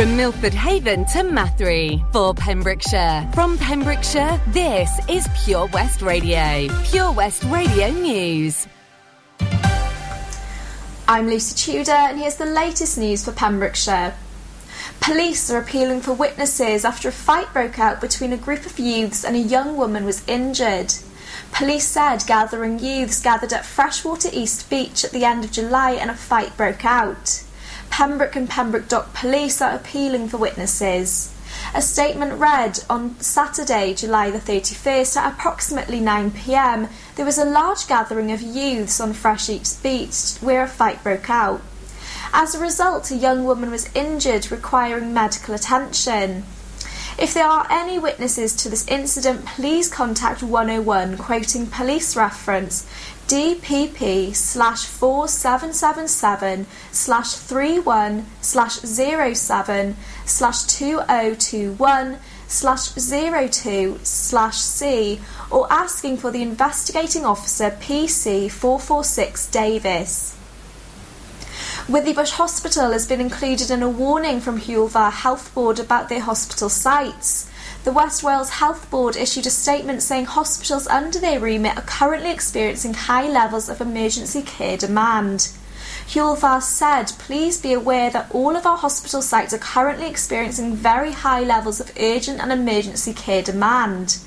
From Milford Haven to Mathry for Pembrokeshire. From Pembrokeshire, this is Pure West Radio. Pure West Radio News. I'm Lucy Tudor, and here's the latest news for Pembrokeshire. Police are appealing for witnesses after a fight broke out between a group of youths and a young woman was injured. Police said gathering youths gathered at Freshwater East Beach at the end of July and a fight broke out. Pembroke and Pembroke Dock Police are appealing for witnesses. A statement read on Saturday, July the 31st at approximately 9pm, there was a large gathering of youths on Fresh East Beach where a fight broke out. As a result, a young woman was injured, requiring medical attention. If there are any witnesses to this incident, please contact 101, quoting police reference DPP slash 4777 slash 31 slash 07 slash 2021 slash 02 slash C or asking for the investigating officer PC 446 Davis. Withybush Hospital has been included in a warning from Hywel Dda Health Board about their hospital sites. The West Wales Health Board issued a statement saying hospitals under their remit are currently experiencing high levels of emergency care demand. Dda said, please be aware that all of our hospital sites are currently experiencing very high levels of urgent and emergency care demand.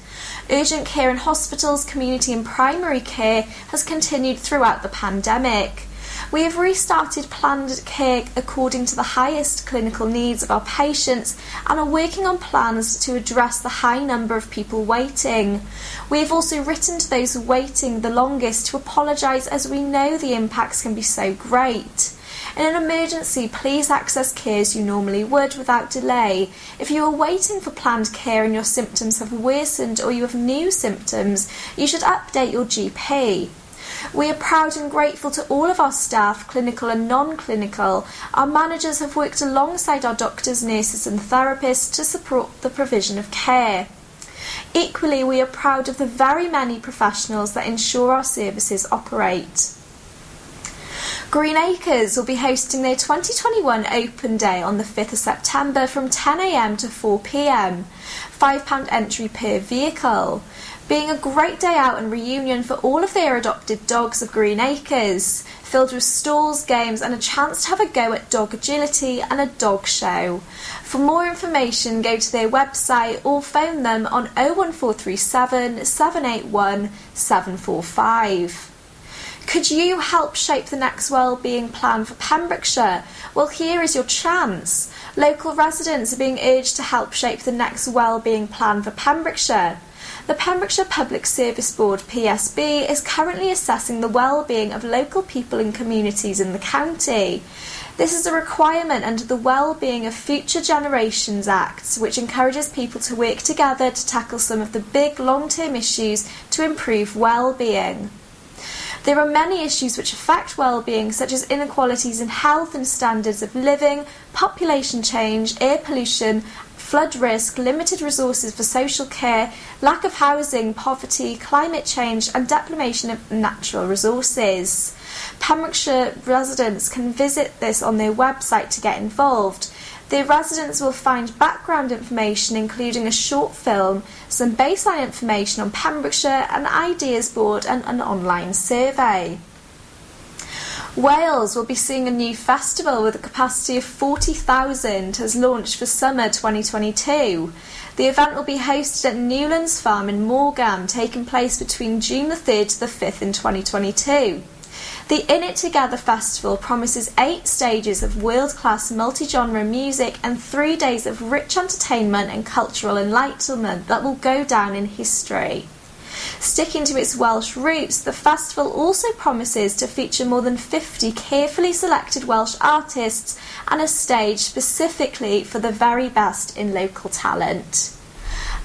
Urgent care in hospitals, community and primary care has continued throughout the pandemic. We have restarted planned care according to the highest clinical needs of our patients and are working on plans to address the high number of people waiting. We have also written to those waiting the longest to apologise as we know the impacts can be so great. In an emergency, please access care as you normally would without delay. If you are waiting for planned care and your symptoms have worsened or you have new symptoms, you should update your GP. We are proud and grateful to all of our staff, clinical and non clinical. Our managers have worked alongside our doctors, nurses, and therapists to support the provision of care. Equally, we are proud of the very many professionals that ensure our services operate. Green Acres will be hosting their 2021 Open Day on the 5th of September from 10am to 4pm. £5 entry per vehicle being a great day out and reunion for all of their adopted dogs of Green Acres, filled with stalls, games, and a chance to have a go at dog agility and a dog show. For more information, go to their website or phone them on 01437 781 745. Could you help shape the next wellbeing plan for Pembrokeshire? Well, here is your chance. Local residents are being urged to help shape the next wellbeing plan for Pembrokeshire. The Pembrokeshire Public Service Board PSB is currently assessing the well-being of local people and communities in the county. This is a requirement under the Well-being of Future Generations Act, which encourages people to work together to tackle some of the big long term issues to improve well-being. There are many issues which affect well-being, such as inequalities in health and standards of living, population change, air pollution, flood risk, limited resources for social care, lack of housing, poverty, climate change, and depletion of natural resources. Pembrokeshire residents can visit this on their website to get involved. The residents will find background information, including a short film, some baseline information on Pembrokeshire, an ideas board, and an online survey. Wales will be seeing a new festival with a capacity of 40,000 has launched for summer 2022. The event will be hosted at Newlands Farm in Margam, taking place between June the 3rd to the 5th in 2022. The In It Together Festival promises eight stages of world class multi genre music and three days of rich entertainment and cultural enlightenment that will go down in history. Sticking to its Welsh roots, the festival also promises to feature more than 50 carefully selected Welsh artists and a stage specifically for the very best in local talent.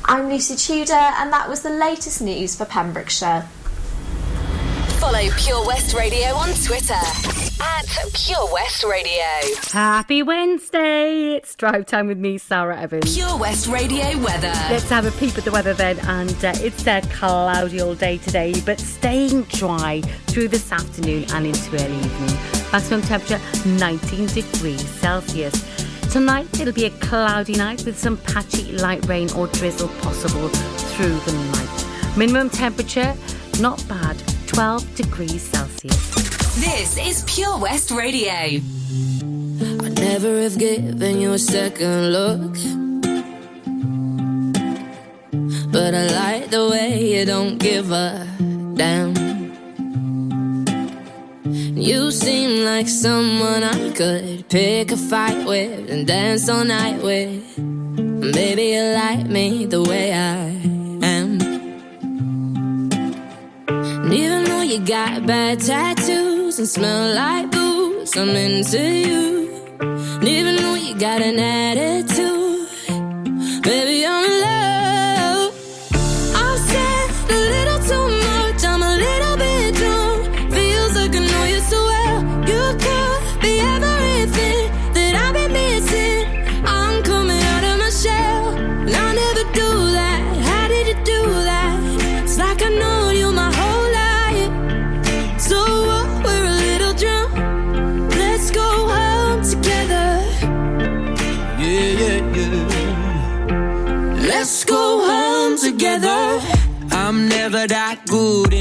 I'm Lucy Tudor, and that was the latest news for Pembrokeshire. Follow Pure West Radio on Twitter at Pure West Radio. Happy Wednesday! It's drive time with me, Sara Evans. Pure West Radio weather. Let's have a peep at the weather then, and uh, it's uh, cloudy all day today, but staying dry through this afternoon and into early evening. Maximum temperature 19 degrees Celsius. Tonight it'll be a cloudy night with some patchy light rain or drizzle possible through the night. Minimum temperature, not bad, 12 degrees Celsius. This is Pure West Radio. I never have given you a second look. But I like the way you don't give a damn. You seem like someone I could pick a fight with and dance all night with. Maybe you like me the way I you got bad tattoos and smell like booze, I'm into you. Even though you got an attitude,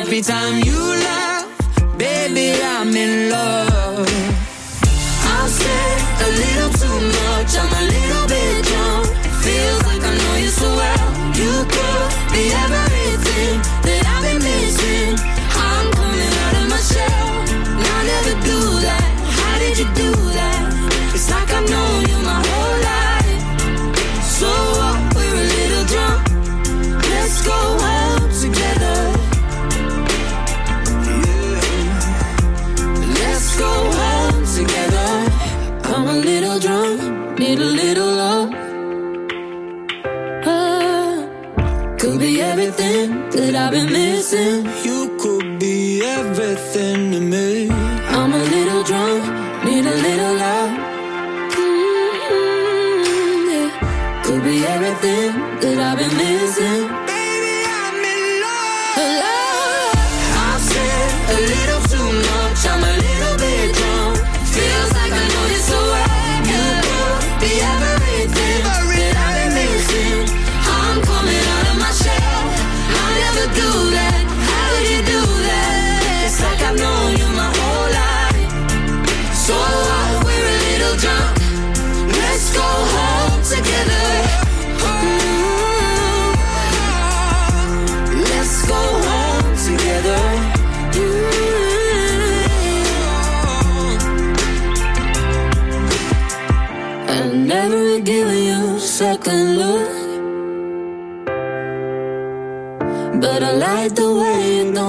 every time you laugh. Baby, I'm in love. I've said a little too much, I'm a little I'm a little drunk, need a little love. Ah, could be everything that I've been missing.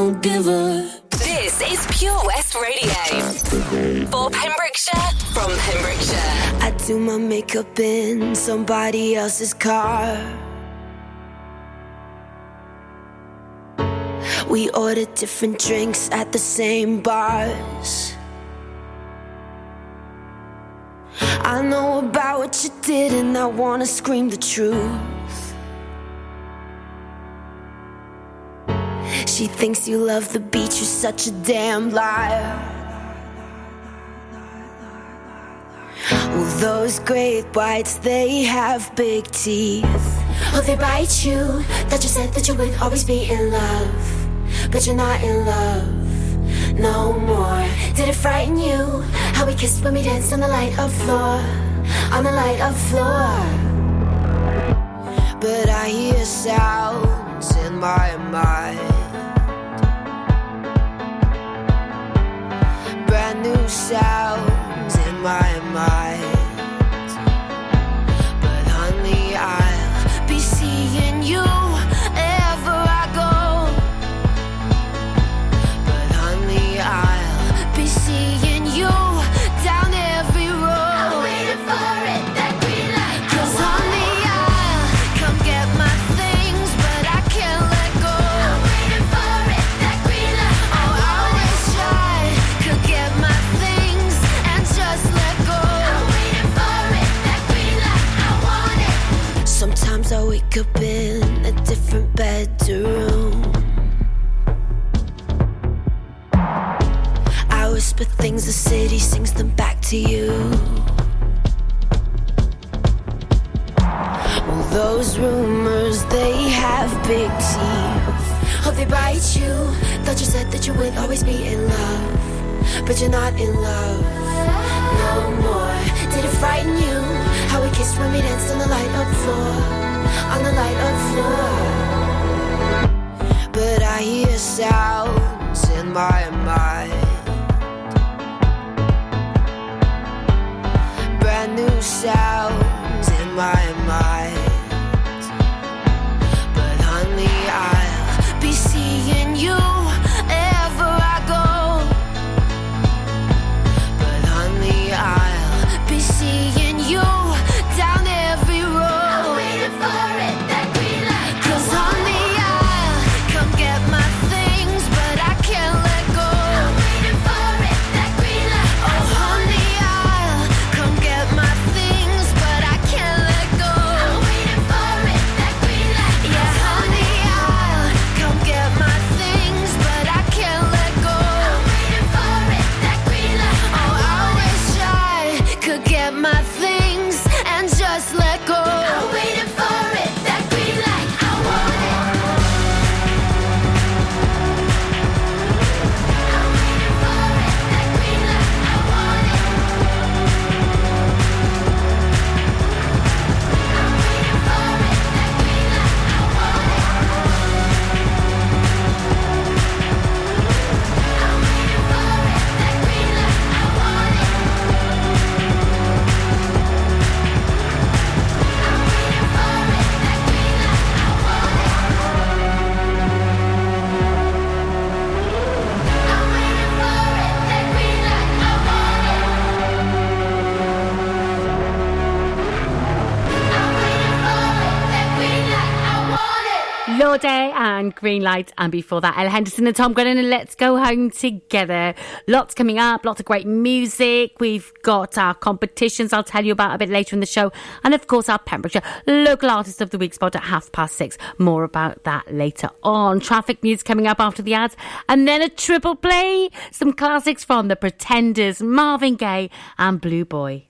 Don't give a This is Pure West Radio. For Pembrokeshire, from Pembrokeshire. I do my makeup in somebody else's car. We order different drinks at the same bars. I know about what you did, and I wanna scream the truth. She thinks you love the beach, you're such a damn liar. Well, those great whites, they have big teeth. Oh, they bite you. That you said that you would always be in love. But you're not in love no more. Did it frighten you? How we kissed when we danced on the light of floor. On the light of floor. But I hear sounds in my mind. New sounds Well, those rumors, they have big teeth. Hope they bite you. Thought you said that you would always be in love, but you're not in love no more. Did it frighten you? How we kissed when we danced on the light up floor, on the light up floor. But I hear sounds in my mind. New sounds in my mind. But honey, I'll be seeing you ever I go. But honey, I'll be seeing Green Light, and before that, Ella Henderson and Tom Grennan, and Let's Go Home Together. Lots coming up, lots of great music. We've got our competitions I'll tell you about a bit later in the show, and of course, our Pembrokeshire Local Artist of the Week spot at half past six. More about that later on. Traffic news coming up after the ads, and then a triple play. Some classics from The Pretenders, Marvin Gaye, and Blueboy.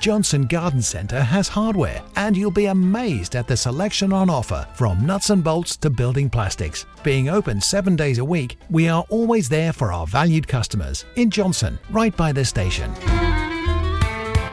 Johnston Garden Centre has hardware, and you'll be amazed at the selection on offer from nuts and bolts to building plastics. Being open seven days a week, we are always there for our valued customers in Johnston, right by the station.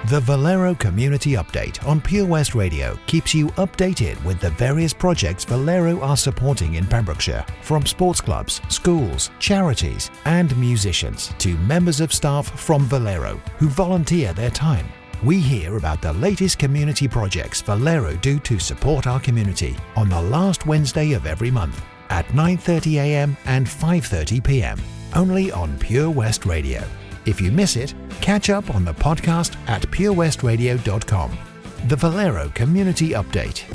The Valero Community Update on Pure West Radio keeps you updated with the various projects Valero are supporting in Pembrokeshire, from sports clubs, schools, charities, and musicians to members of staff from Valero who volunteer their time. We hear about the latest community projects Valero do to support our community on the last Wednesday of every month at 9:30 a.m. and 5:30 p.m. only on Pure West Radio. If you miss it, catch up on the podcast at purewestradio.com. The Valero Community Update.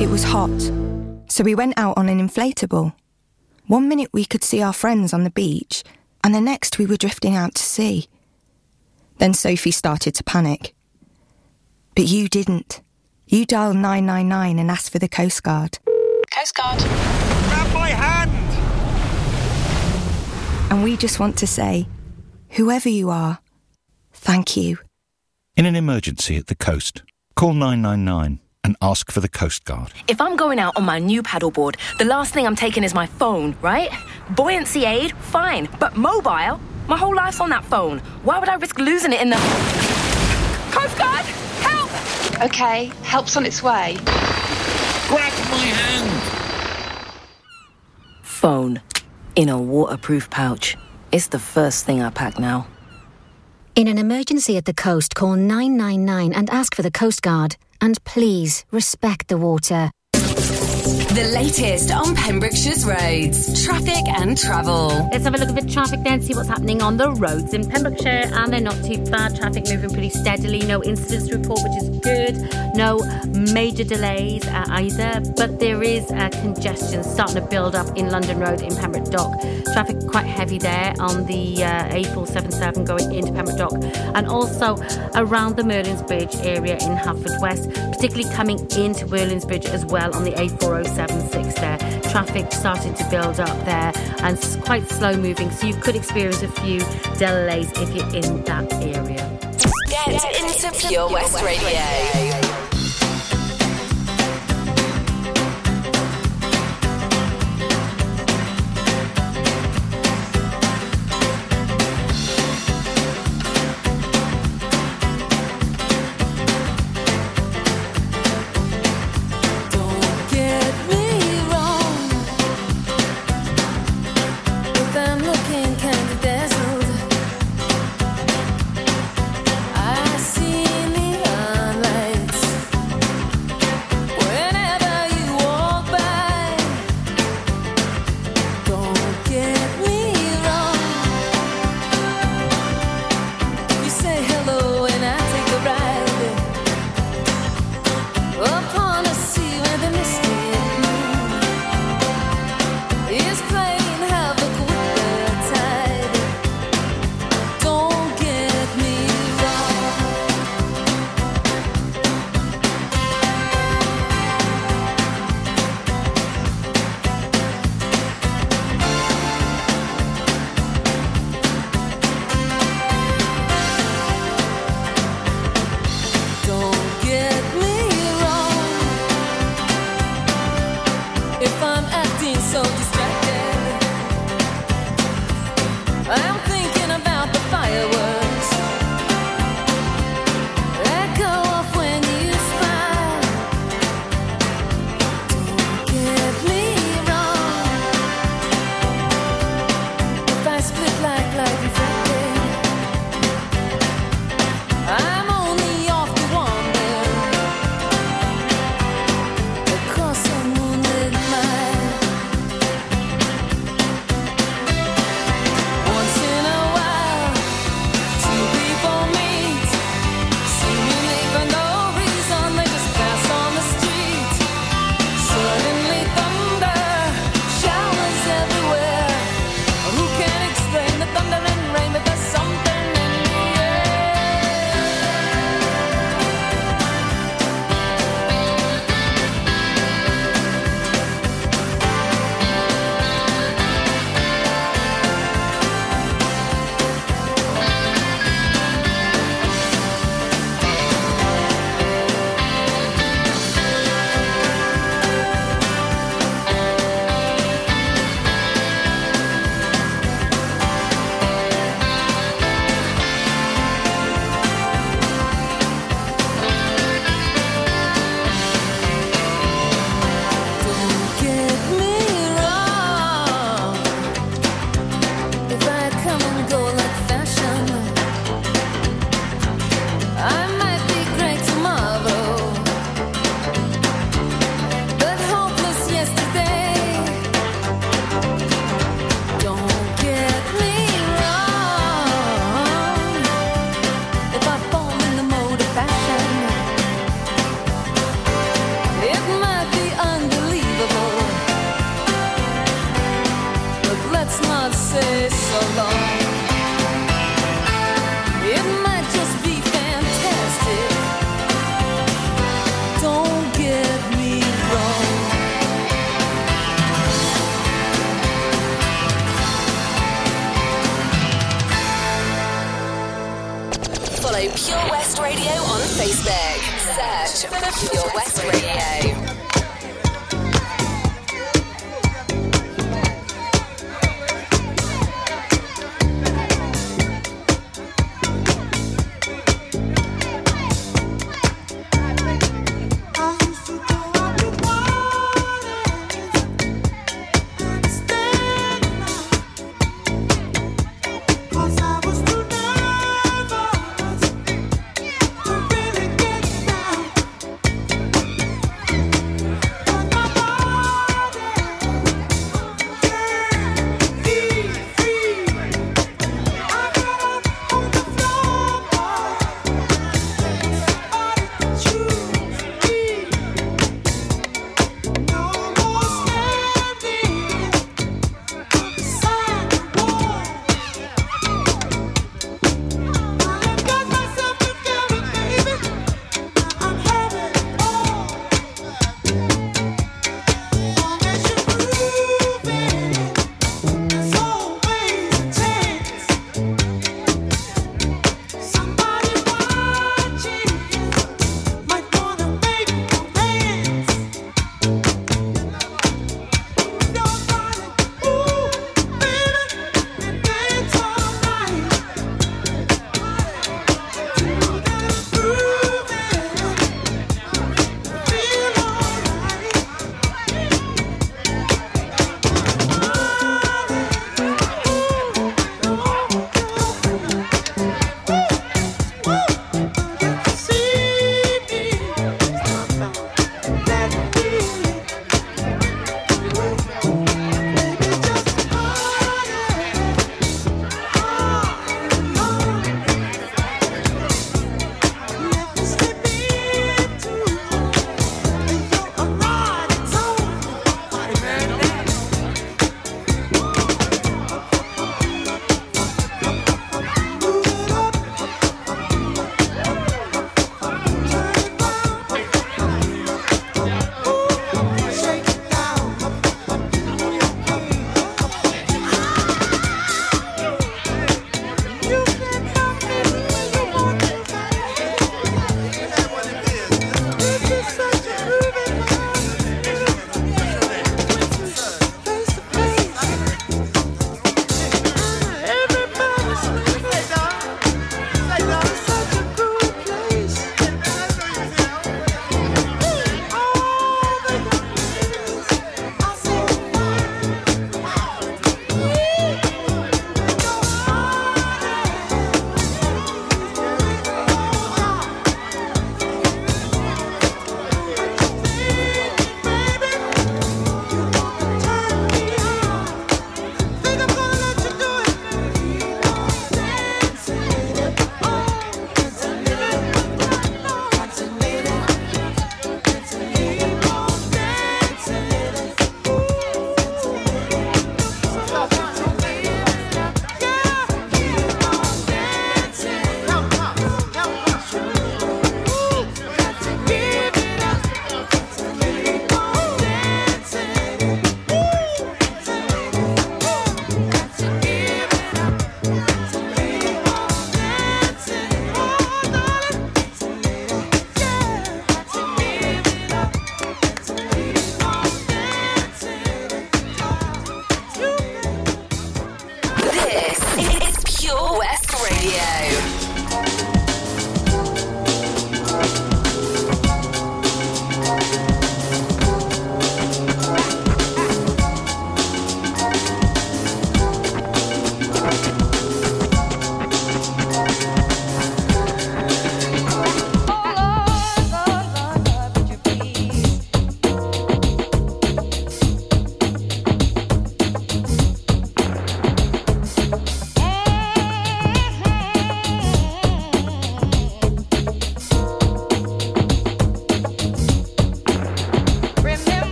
It was hot, so we went out on an inflatable. One minute we could see our friends on the beach, and the next we were drifting out to sea. Then Sophie started to panic. But you didn't. You dialed 999 and asked for the Coast Guard. Coast Guard. Grab my hand! And we just want to say, whoever you are, thank you. In an emergency at the coast, call 999 and ask for the Coast Guard. If I'm going out on my new paddleboard, the last thing I'm taking is my phone, right? Buoyancy aid, fine. But mobile? My whole life's on that phone. Why would I risk losing it in the. Coast Guard! Help! Okay, help's on its way. Grab my hand! Phone. In a waterproof pouch. It's the first thing I pack now. In an emergency at the coast, call 999 and ask for the Coast Guard. And please respect the water. The latest on Pembrokeshire's roads, traffic and travel. Let's have a look at the traffic then, see what's happening on the roads in Pembrokeshire. And they're not too bad. Traffic moving pretty steadily. No incidents report, which is good. No major delays uh, either. But there is uh, congestion starting to build up in London Road in Pembroke Dock. Traffic quite heavy there on the uh, A477 going into Pembroke Dock. And also around the Merlin's Bridge area in Haverfordwest, particularly coming into Merlin's Bridge as well on the A4076 there. Traffic started to build up there and it's quite slow moving, so you could experience a few delays if you're in that area. Get into Pure West Radio.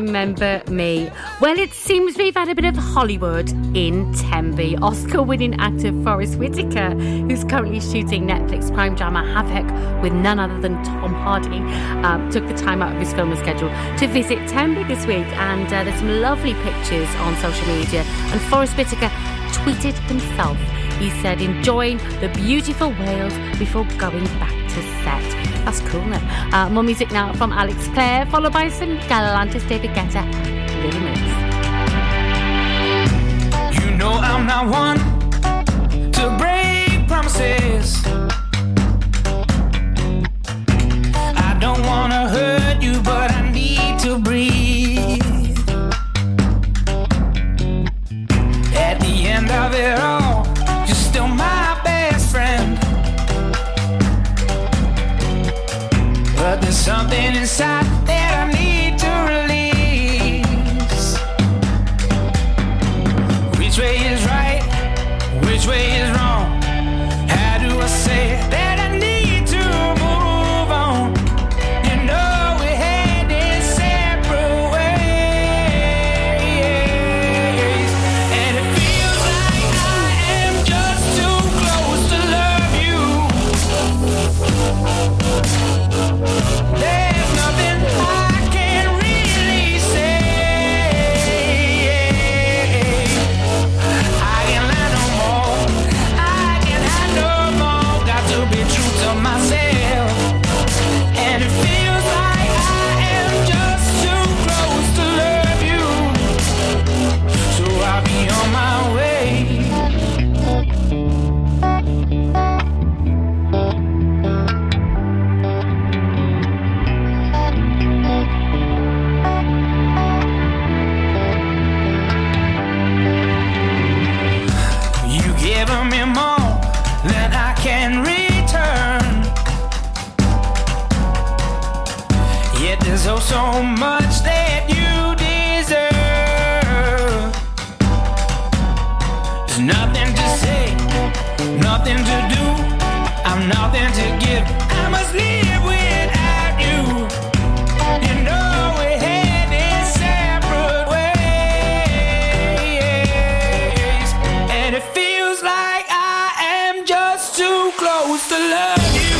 Remember Me. Well, it seems we've had a bit of Hollywood in Tenby. Oscar winning actor Forest Whitaker, who's currently shooting Netflix crime drama Havoc with none other than Tom Hardy, um, took the time out of his filming schedule to visit Tenby this week. And uh, there's some lovely pictures on social media. And Forest Whitaker tweeted himself. He said, enjoying the beautiful Wales before going back. That's cool? Uh, more music now from Alex Clare, followed by some Galantis David Guetta, Little Mix. You know I'm not one supposed to love you.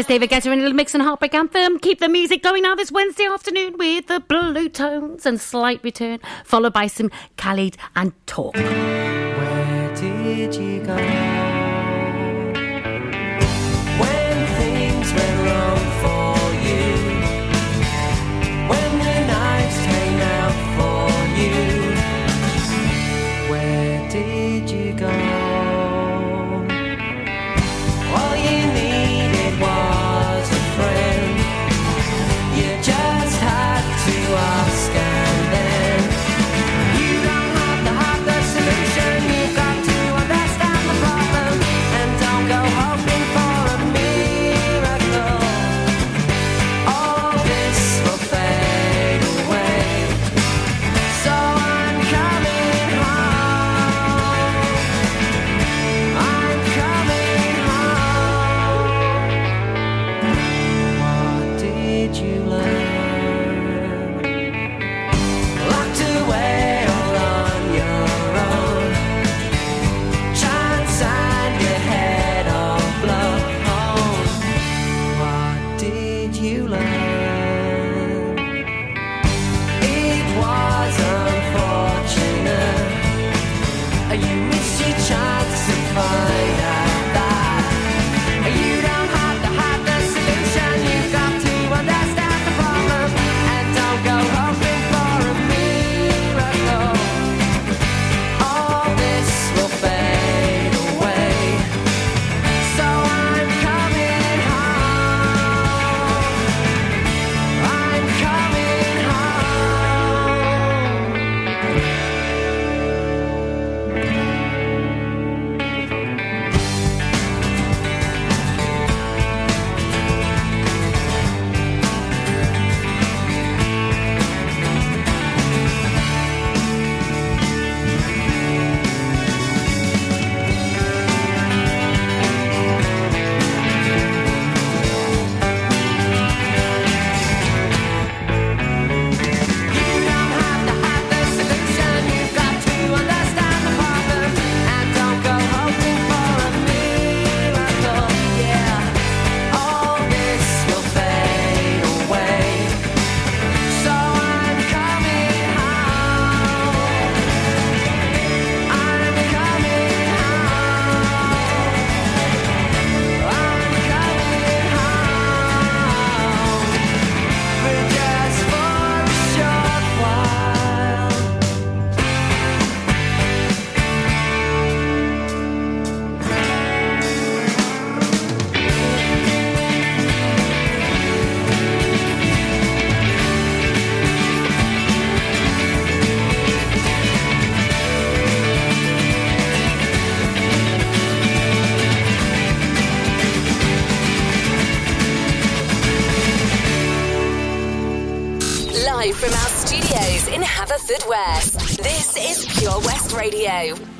Atlantis, David Guetta, and a little mix and heartbreak anthem. Keep the music going now this Wednesday afternoon with the Bluetones and Slight Return, followed by some Khalid and Talk. Where did you go? In Haverfordwest, this is Pure West Radio.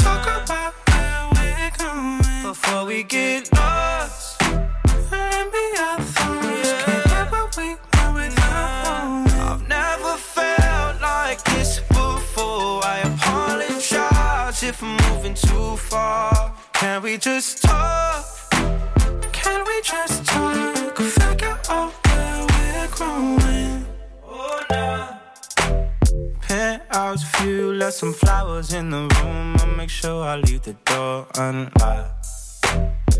how we get lost. Maybe I thought yeah. can't get what we know without. I've never felt like this before. I apologize if I'm moving too far. Can we just talk? Can we just talk? Figure out where we're growing. Oh, nah penthouse view, left some flowers in the room. I make sure I leave the door unlocked.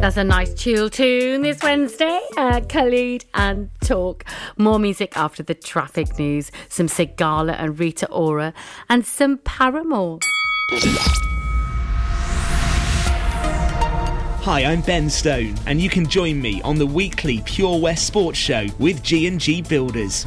That's a nice chill tune this Wednesday. Uh, Khalid and Talk. More music after the traffic news. Some Sigala and Rita Ora. And some Paramore. Hi, I'm Ben Stone, and you can join me on the weekly Pure West Sports Show with G&G Builders.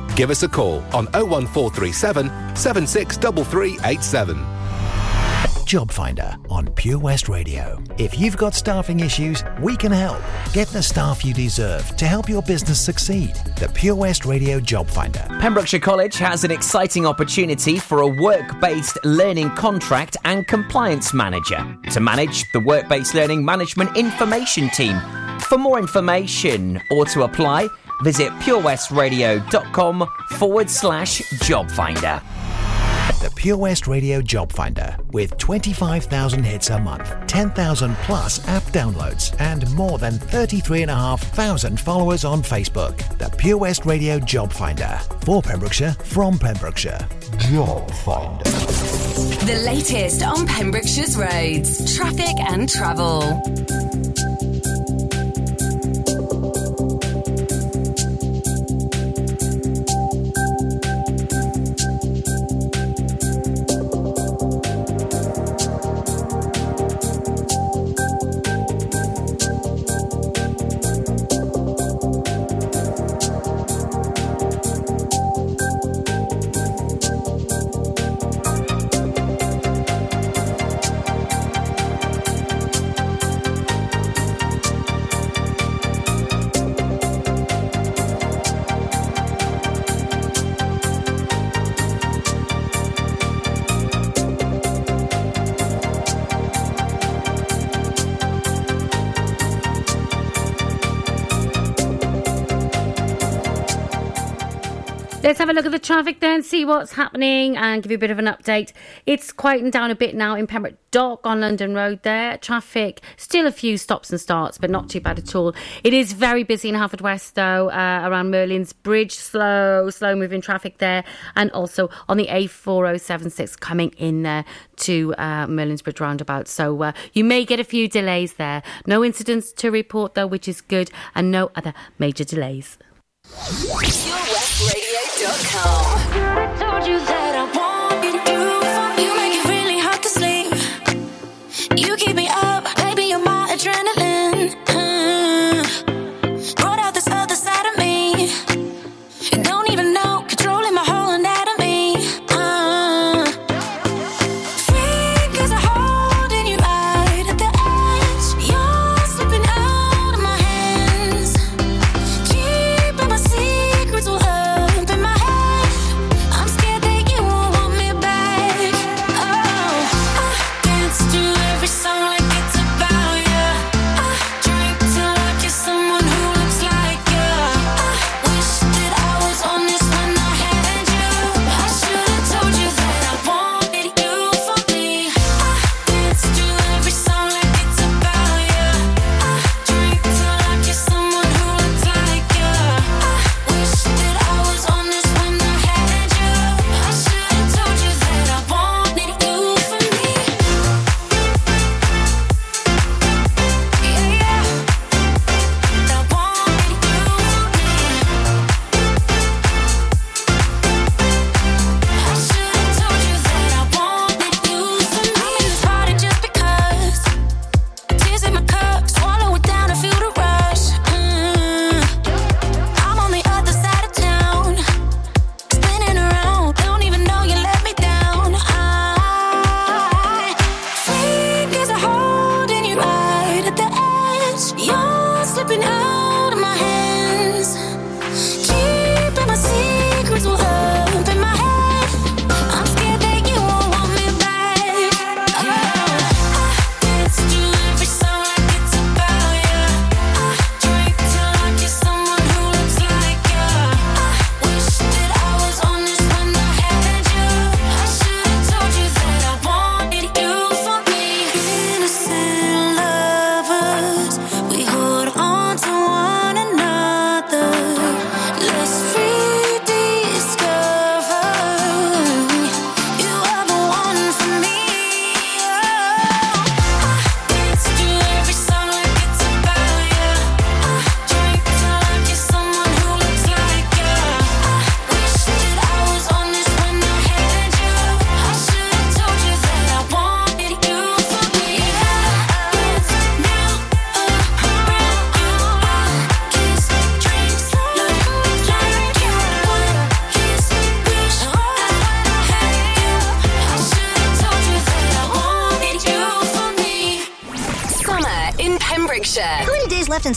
Give us a call on 01437 763387. Job Finder on Pure West Radio. If you've got staffing issues, we can help. Get the staff you deserve to help your business succeed. The Pure West Radio Job Finder. Pembrokeshire College has an exciting opportunity for a work based learning contract and compliance manager to manage the work based learning management information team. For more information or to apply, visit purewestradio.com forward slash job finder. The Pure West Radio Job Finder with 25,000 hits a month, 10,000 plus app downloads, and more than 33,500 followers on Facebook. The Pure West Radio Job Finder for Pembrokeshire from Pembrokeshire. Job Finder. The latest on Pembrokeshire's roads, traffic and travel. A look at the traffic then, see what's happening, and give you a bit of an update. It's quieting down a bit now in Pembroke Dock on London Road there. Traffic, still a few stops and starts, but not too bad at all. It is very busy in Haverfordwest, though, uh, around Merlin's Bridge. Slow, slow moving traffic there. And also on the A4076 coming in there to uh, Merlin's Bridge roundabout. So uh, you may get a few delays there. No incidents to report, though, which is good, and no other major delays. PureWestRadio.com. told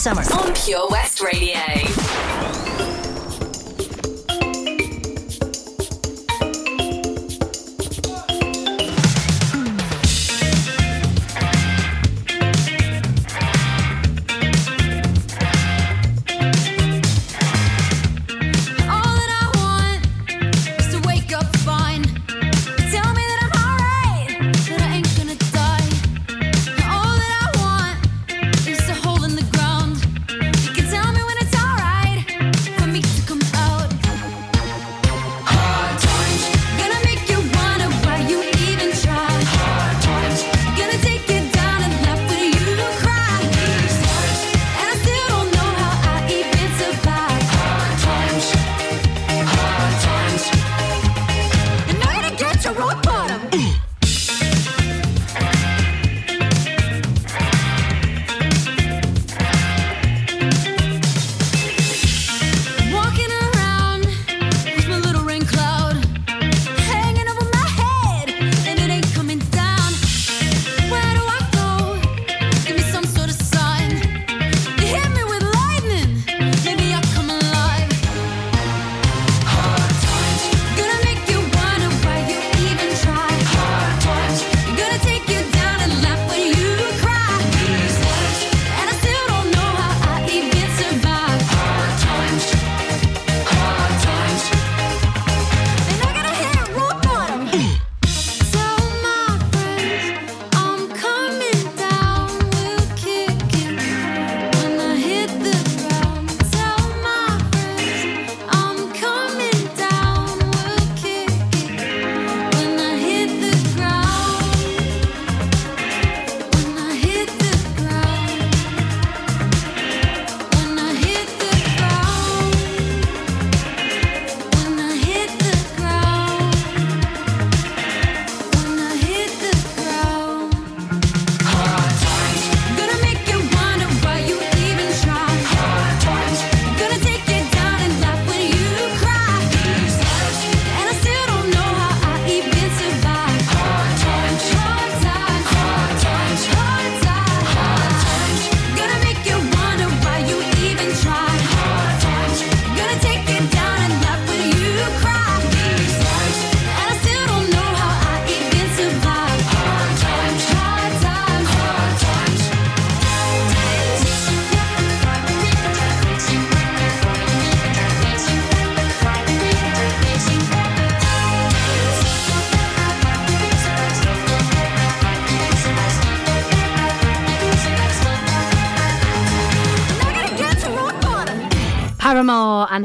summer.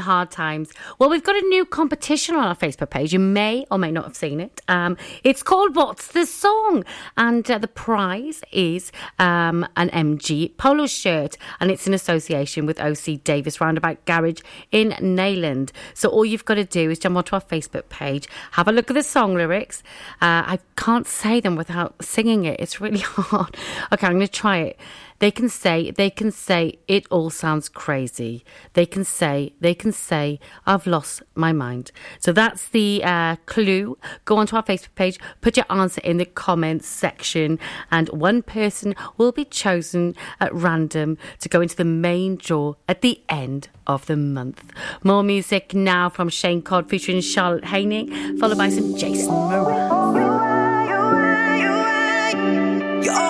and hard times. Well, we've got a new competition on our Facebook page. You may or may not have seen it. Um, it's called What's the Song? And uh, the prize is um, an MG polo shirt. And it's in association with OC Davies Roundabout Garage in Neyland. So all you've got to do is jump onto our Facebook page, have a look at the song lyrics. Uh, I can't say them without singing it, it's really hard. Okay, I'm going to try it. They can say, they can say, it all sounds crazy. They can say, they can say, I've lost my mind. So that's the uh, clue. Go onto our Facebook page, put your answer in the comments section, and one person will be chosen at random to go into the main draw at the end of the month. More music now from Shane Codd featuring Charlotte Haining, followed by some Jason Mraz. You are, you are, you are,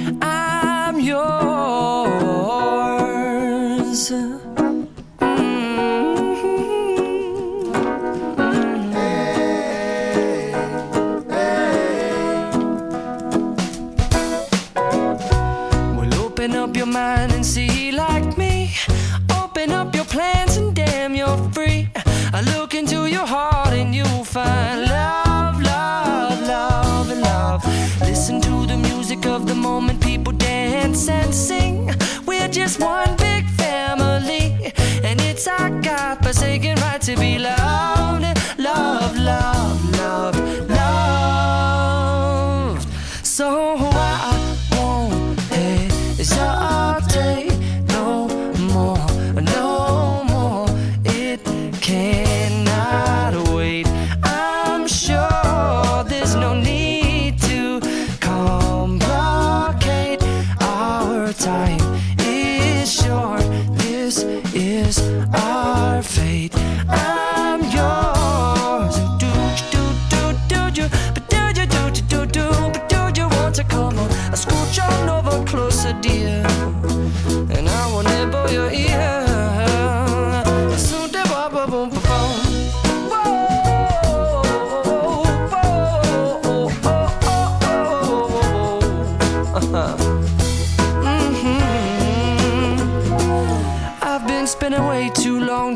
Yours. Well, God forsaken right to be loved, love, love,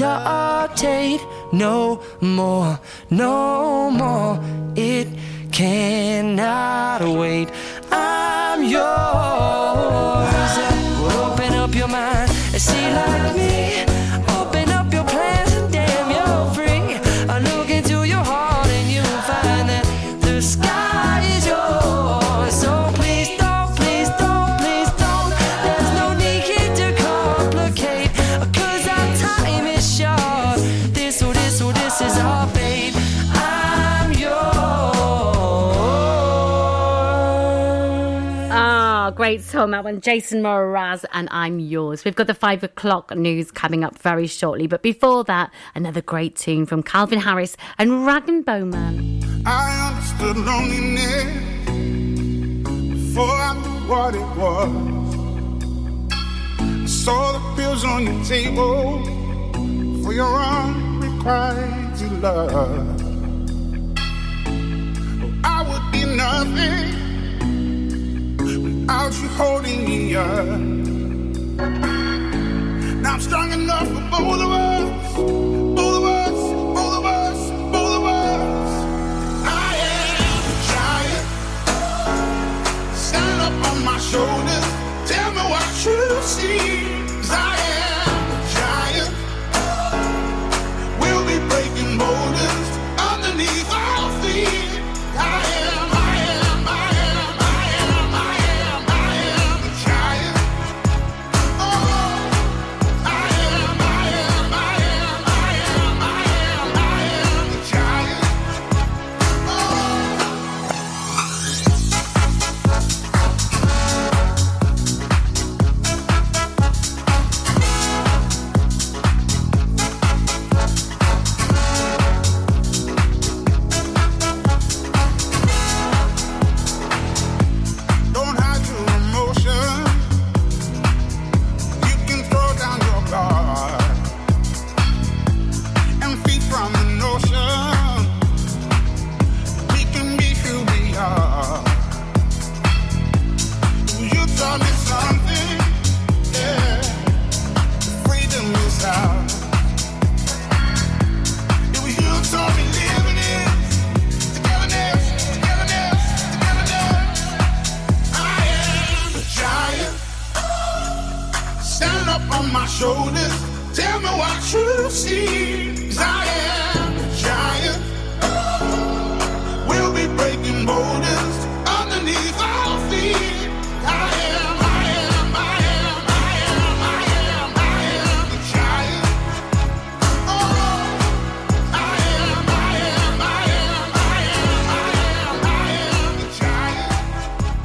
hesitate no more, no more. It cannot wait. I'm yours. That one. Jason Mraz and I'm yours. We've got the five o'clock news coming up very shortly, but before that, another great tune from Calvin Harris and Rag'n'Bone Man. I understood loneliness before I knew what it was. I saw the pills on your table for your unrequited love. Oh, I would be nothing without you holding me up. Now I'm strong enough for both of us,